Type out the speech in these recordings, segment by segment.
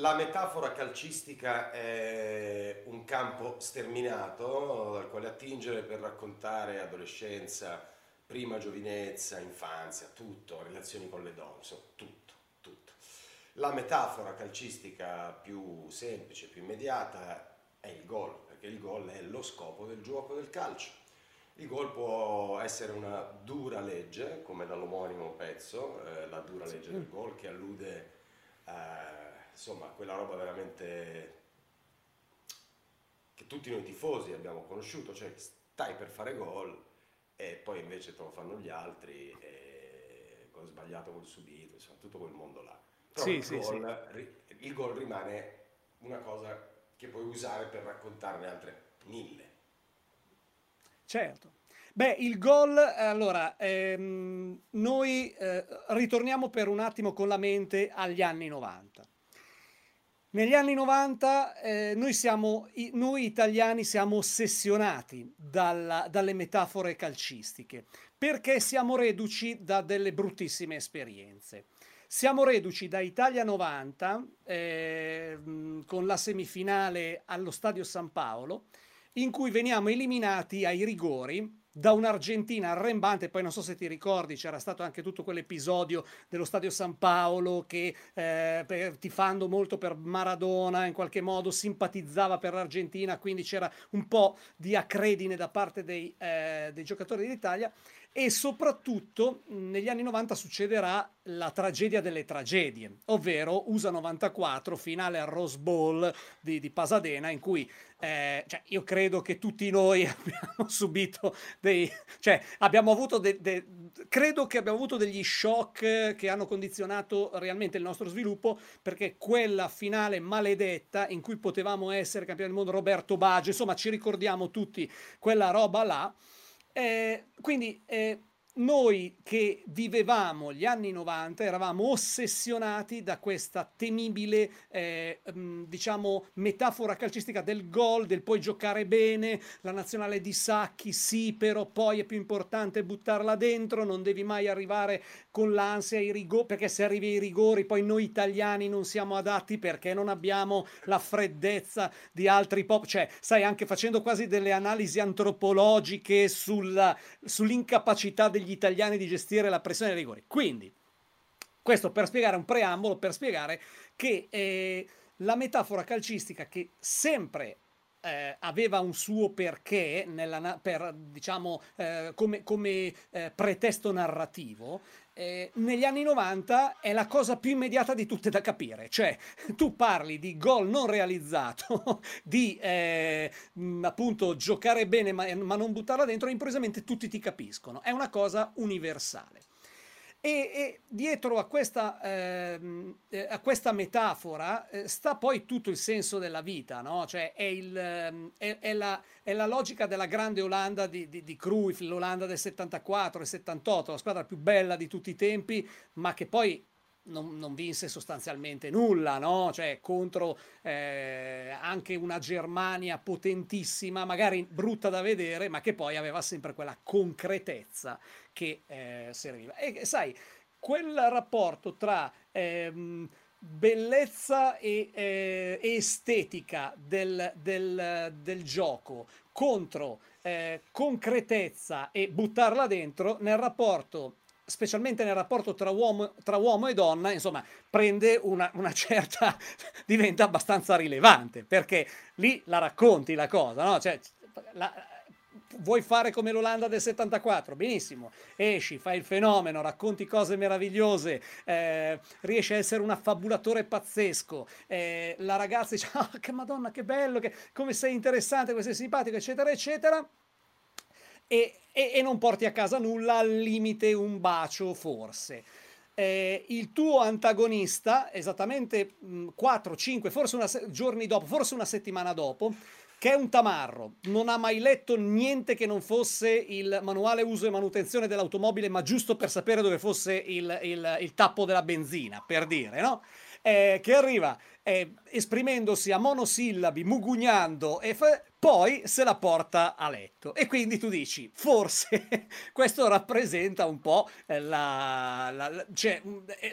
La metafora calcistica è un campo sterminato dal quale attingere per raccontare adolescenza, prima giovinezza, infanzia, tutto, relazioni con le donne, insomma, tutto, tutto. La metafora calcistica più semplice, più immediata è il gol, perché il gol è lo scopo del gioco del calcio. Il gol può essere una dura legge, come dall'omonimo pezzo, eh, la dura legge del gol che allude a insomma quella roba veramente che tutti noi tifosi abbiamo conosciuto, cioè stai per fare gol e poi invece te lo fanno gli altri e gol sbagliato, gol subito, insomma tutto quel mondo là. Però sì, il, sì, gol, sì. il gol rimane una cosa che puoi usare per raccontarne altre mille. Certo. Beh, il gol, allora, ehm, noi eh, ritorniamo per un attimo con la mente agli anni 90. Negli anni 90 eh, noi, siamo, noi italiani siamo ossessionati dalla, dalle metafore calcistiche perché siamo reduci da delle bruttissime esperienze. Siamo reduci da Italia 90 eh, con la semifinale allo Stadio San Paolo in cui veniamo eliminati ai rigori da un'Argentina arrembante, poi non so se ti ricordi, c'era stato anche tutto quell'episodio dello Stadio San Paolo che eh, tifando molto per Maradona in qualche modo simpatizzava per l'Argentina, quindi c'era un po' di accredine da parte dei, eh, dei giocatori dell'Italia e soprattutto negli anni 90 succederà la tragedia delle tragedie, ovvero USA 94, finale al Rose Bowl di, di Pasadena, in cui eh, cioè io credo che tutti noi abbiamo subito dei, cioè abbiamo avuto de, de, credo che abbiamo avuto degli shock che hanno condizionato realmente il nostro sviluppo, perché quella finale maledetta in cui potevamo essere campioni del mondo Roberto Baggio, insomma ci ricordiamo tutti quella roba là. Eh, quindi eh, noi che vivevamo gli anni 90 eravamo ossessionati da questa temibile, eh, mm, diciamo, metafora calcistica del gol, del puoi giocare bene, la nazionale di Sacchi, sì, però poi è più importante buttarla dentro, non devi mai arrivare con l'ansia ai rigori, perché se arrivi ai rigori poi noi italiani non siamo adatti perché non abbiamo la freddezza di altri pop, cioè, sai, anche facendo quasi delle analisi antropologiche sulla, sull'incapacità degli degli italiani di gestire la pressione dei rigori. Quindi, questo per spiegare un preambolo, per spiegare che eh, la metafora calcistica che sempre eh, aveva un suo perché nella, per, diciamo, eh, come, come eh, pretesto narrativo, eh, negli anni 90 è la cosa più immediata di tutte da capire, cioè tu parli di gol non realizzato, di eh, appunto giocare bene ma, ma non buttarla dentro e improvvisamente tutti ti capiscono, è una cosa universale. E, e dietro a questa, ehm, eh, a questa metafora eh, sta poi tutto il senso della vita, no? Cioè è, il, ehm, è, è, la, è, la, logica della grande Olanda di, di, di Cruyff, l'Olanda del 74 e 78, la squadra più bella di tutti i tempi, ma che poi non, non, vinse sostanzialmente nulla, no? Cioè contro eh, anche una Germania potentissima, magari brutta da vedere, ma che poi aveva sempre quella concretezza che eh, serviva. E sai, quel rapporto tra ehm, bellezza e eh, estetica del, del, del, gioco contro eh, concretezza e buttarla dentro nel rapporto specialmente nel rapporto tra uomo, tra uomo e donna, insomma, prende una, una, certa, diventa abbastanza rilevante, perché lì la racconti la cosa, no? Cioè, la, vuoi fare come l'Olanda del 74? Benissimo, esci, fai il fenomeno, racconti cose meravigliose, eh, riesci a essere un affabulatore pazzesco, eh, la ragazza dice, oh, che madonna, che bello, che, come sei interessante, come sei simpatico, eccetera, eccetera, e, e, e non porti a casa nulla, al limite un bacio forse. Eh, il tuo antagonista, esattamente 4, 5, forse una se- giorni dopo, forse una settimana dopo, che è un tamarro, non ha mai letto niente che non fosse il manuale uso e manutenzione dell'automobile, ma giusto per sapere dove fosse il, il, il tappo della benzina, per dire, no? Eh, che arriva eh, esprimendosi a monosillabi, mugugnando, e fa- poi se la porta a letto. E quindi tu dici, forse questo rappresenta un po' la... la, la cioè,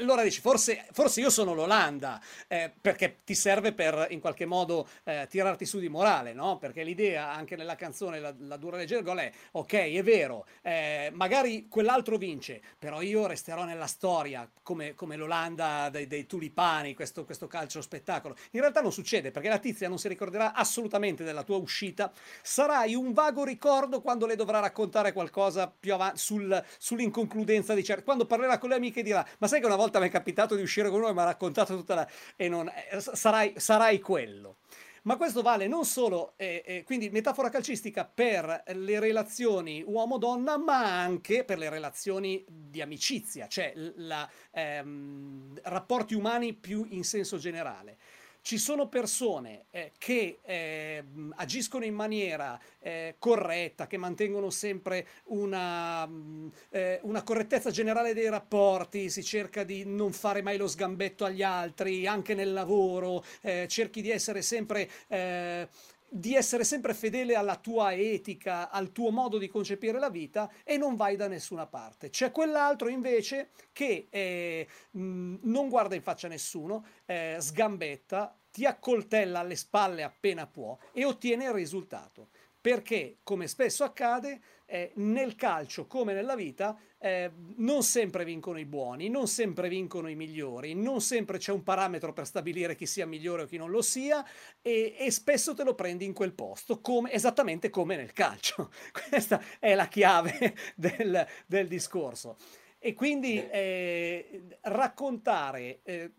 allora dici, forse, forse, io sono l'Olanda, eh, perché ti serve per in qualche modo eh, tirarti su di morale, no? Perché l'idea anche nella canzone La, la dura leggera gol è, ok, è vero, eh, magari quell'altro vince, però io resterò nella storia come, come l'Olanda dei, dei tulipani, questo, questo calcio spettacolo. In realtà non succede, perché la tizia non si ricorderà assolutamente della tua uscita sarai un vago ricordo quando le dovrà raccontare qualcosa più avanti sul, sull'inconcludenza di certi. Quando parlerà con le amiche dirà: Ma sai che una volta mi è capitato di uscire con uno e mi ha raccontato tutta la. e non. Eh, sarai, sarai quello. Ma questo vale non solo, eh, eh, quindi metafora calcistica per le relazioni uomo-donna, ma anche per le relazioni di amicizia, cioè la, ehm, rapporti umani più in senso generale ci sono persone eh, che eh, agiscono in maniera eh, corretta, che mantengono sempre una, mm, eh, una, correttezza generale dei rapporti, si cerca di non fare mai lo sgambetto agli altri, anche nel lavoro, eh, cerchi di essere sempre eh, di essere sempre fedele alla tua etica, al tuo modo di concepire la vita e non vai da nessuna parte. C'è quell'altro invece che eh, non guarda in faccia a nessuno, eh, sgambetta, ti accoltella alle spalle appena può e ottiene il risultato. Perché, come spesso accade, eh, nel calcio come nella vita eh, non sempre vincono i buoni, non sempre vincono i migliori, non sempre c'è un parametro per stabilire chi sia migliore o chi non lo sia e, e spesso te lo prendi in quel posto, come, esattamente come nel calcio. Questa è la chiave del, del discorso. E quindi eh, raccontare eh,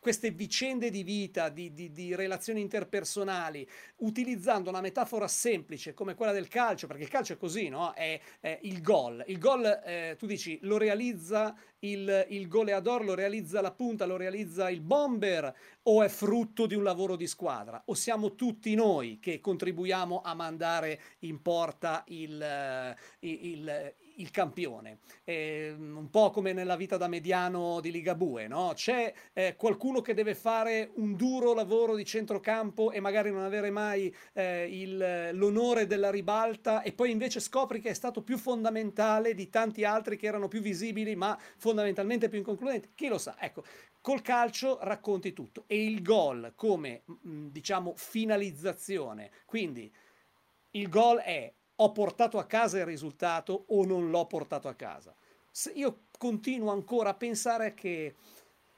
queste vicende di vita, di, di, di, relazioni interpersonali, utilizzando una metafora semplice come quella del calcio, perché il calcio è così, no? È, è il gol. Il gol, eh, tu dici, lo realizza il, il goleador, lo realizza la punta, lo realizza il bomber o è frutto di un lavoro di squadra? O siamo tutti noi che contribuiamo a mandare in porta il, eh, il, il il campione, eh, un po' come nella vita da mediano di Ligabue, no? C'è eh, qualcuno che deve fare un duro lavoro di centrocampo e magari non avere mai eh, il, l'onore della ribalta e poi invece scopri che è stato più fondamentale di tanti altri che erano più visibili ma fondamentalmente più inconcludenti. Chi lo sa? Ecco, col calcio racconti tutto e il gol come diciamo finalizzazione. Quindi il gol è ho portato a casa il risultato o non l'ho portato a casa. Se io continuo ancora a pensare che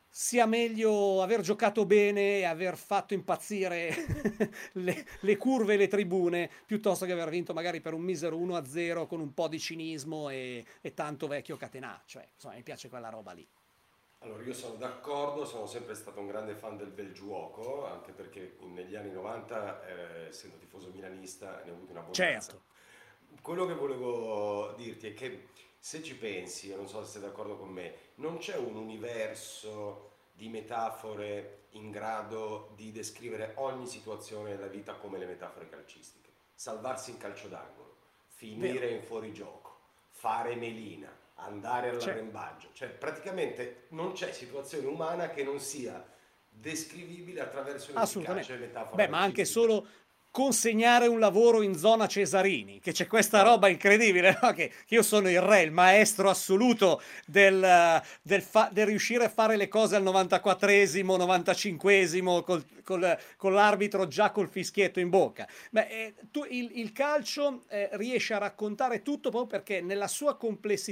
sia meglio aver giocato bene e aver fatto impazzire le, le, curve e le tribune piuttosto che aver vinto magari per un misero 1-0 con un po' di cinismo e, e tanto vecchio catenà. Cioè, insomma, mi piace quella roba lì. Allora, io sono d'accordo, sono sempre stato un grande fan del bel gioco, anche perché negli anni 90, eh, essendo tifoso milanista, ne ho avuto una buona Certo quello che volevo dirti è che se ci pensi, non so se sei d'accordo con me, non c'è un universo di metafore in grado di descrivere ogni situazione della vita come le metafore calcistiche. Salvarsi in calcio d'angolo, finire Vero. in fuorigioco, fare melina, andare all'arrembaggio. Cioè praticamente non c'è situazione umana che non sia descrivibile attraverso un'efficace metafora. Beh, ma anche solo consegnare un lavoro in zona Cesarini, che c'è questa roba incredibile, no? che, che, io sono il re, il maestro assoluto del, del, fa, del riuscire a fare le cose al 94esimo, 95esimo, col, col, con l'arbitro già col fischietto in bocca. Beh, eh, tu, il, il, calcio eh, riesce a raccontare tutto proprio perché nella sua,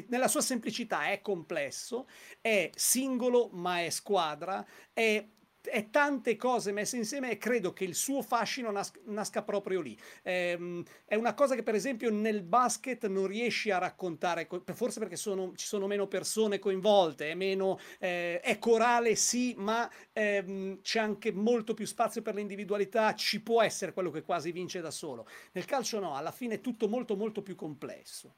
nella sua semplicità è complesso, è singolo ma è squadra, è è tante cose messe insieme e credo che il suo fascino nas- nasca proprio lì. Ehm, è una cosa che per esempio nel basket non riesci a raccontare, forse perché sono, ci sono meno persone coinvolte, è, meno, eh, è corale sì, ma ehm, c'è anche molto più spazio per l'individualità, ci può essere quello che quasi vince da solo. Nel calcio no, alla fine è tutto molto molto più complesso.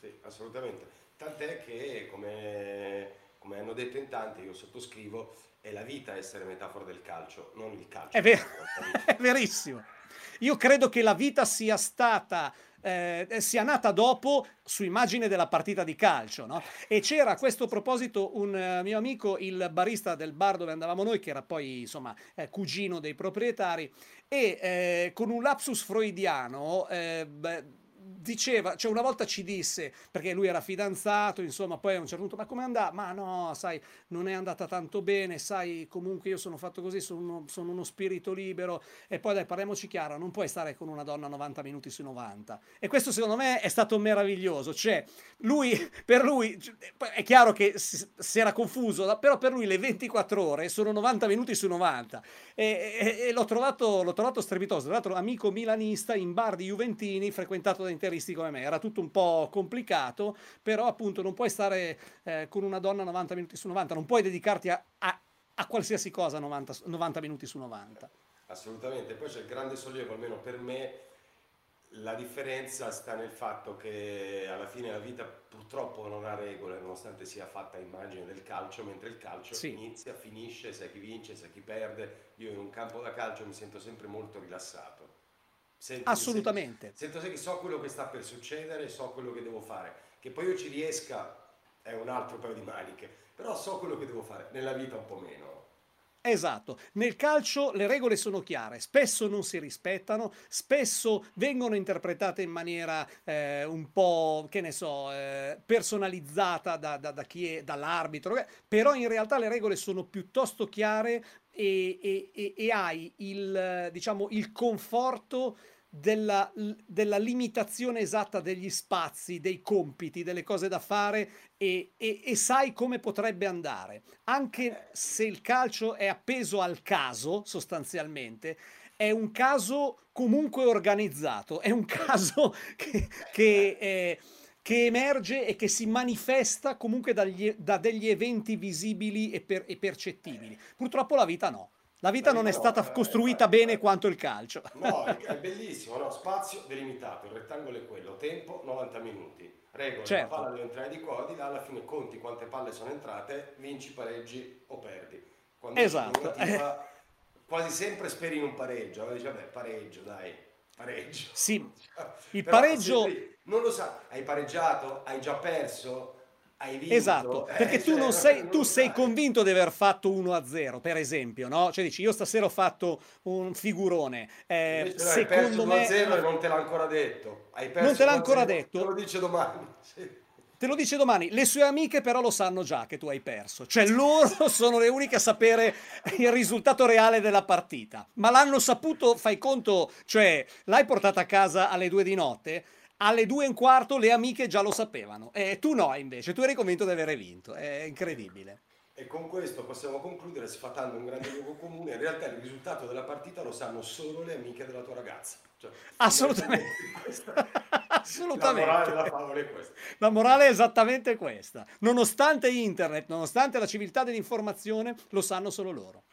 Sì, assolutamente. Tant'è che come come hanno detto in tanti, io sottoscrivo, è la vita essere metafora del calcio, non il calcio. È, ver- è verissimo. Io credo che la vita sia stata eh, sia nata dopo su immagine della partita di calcio. No? E c'era a questo proposito un uh, mio amico, il barista del bar dove andavamo noi, che era poi insomma eh, cugino dei proprietari, e eh, con un lapsus freudiano. Eh, beh, diceva, cioè una volta ci disse, perché lui era fidanzato, insomma, poi a un certo punto, ma come andà? Ma no, sai, non è andata tanto bene, sai, comunque io sono fatto così, sono uno, sono uno spirito libero, e poi dai, parliamoci chiaro, non puoi stare con una donna 90 minuti su 90. E questo secondo me è stato meraviglioso, cioè lui, per lui, è chiaro che si, era confuso, però per lui le 24 ore sono 90 minuti su 90. E, e, e l'ho, trovato, l'ho trovato strepitoso, tra l'altro amico milanista in bar di Juventini, frequentato da interisti come me. Era tutto un po' complicato, però appunto non puoi stare eh, con una donna 90 minuti su 90, non puoi dedicarti a, a, a qualsiasi cosa 90, 90 minuti su 90. Assolutamente, poi c'è il grande sollievo, almeno per me, la differenza sta nel fatto che alla fine la vita purtroppo non ha regole, nonostante sia fatta immagine del calcio, mentre il calcio sì. inizia, finisce, sai chi vince, sai chi perde. Io in un campo da calcio mi sento sempre molto rilassato. Sento, Assolutamente. Sento, sento che so quello che sta per succedere, so quello che devo fare. Che poi io ci riesca è un altro paio di maniche, però so quello che devo fare, nella vita un po' meno. Esatto, nel calcio le regole sono chiare, spesso non si rispettano, spesso vengono interpretate in maniera eh, un po', che ne so, eh, personalizzata da, da, da chi è, dall'arbitro, però in realtà le regole sono piuttosto chiare e, e, e, e hai il, diciamo, il conforto della, della, limitazione esatta degli spazi, dei compiti, delle cose da fare e, e, e, sai come potrebbe andare. Anche se il calcio è appeso al caso, sostanzialmente, è un caso comunque organizzato, è un caso che, che, eh, che emerge e che si manifesta comunque dagli, da degli eventi visibili e, per, e percettibili. Purtroppo la vita no. La vita non è stata costruita bene quanto il calcio. No, è bellissimo, no? spazio delimitato, il rettangolo è quello, tempo 90 minuti, regole, certo. la palla deve entrare di qua, di là, alla fine conti quante palle sono entrate, vinci, pareggi o perdi. Quando esatto. Tipa, quasi sempre speri in un pareggio, allora dici vabbè pareggio dai, pareggio. Sì, il Però pareggio... Non lo sa, hai pareggiato, hai già perso, hai vinto. Esatto, eh, perché tu, cioè, non sei, tu sei convinto di aver fatto 1-0, per esempio, no? Cioè dici, io stasera ho fatto un figurone. Eh, secondo me... 1-0 e non te l'ha ancora detto. Hai perso non te l'ha ancora detto? Te lo dice domani. Sì. Te lo dice domani, le sue amiche però lo sanno già che tu hai perso, cioè loro sono le uniche a sapere il risultato reale della partita, ma l'hanno saputo, fai conto, cioè l'hai portata a casa alle due di notte, alle due e un quarto le amiche già lo sapevano. E tu no, invece, tu eri convinto di avere vinto. È incredibile. E con questo possiamo concludere sfatando un grande luogo comune. In realtà il risultato della partita lo sanno solo le amiche della tua ragazza. Cioè, Assolutamente. Assolutamente. La morale della favola è questa. La morale è esattamente questa. Nonostante internet, nonostante la civiltà dell'informazione, lo sanno solo loro.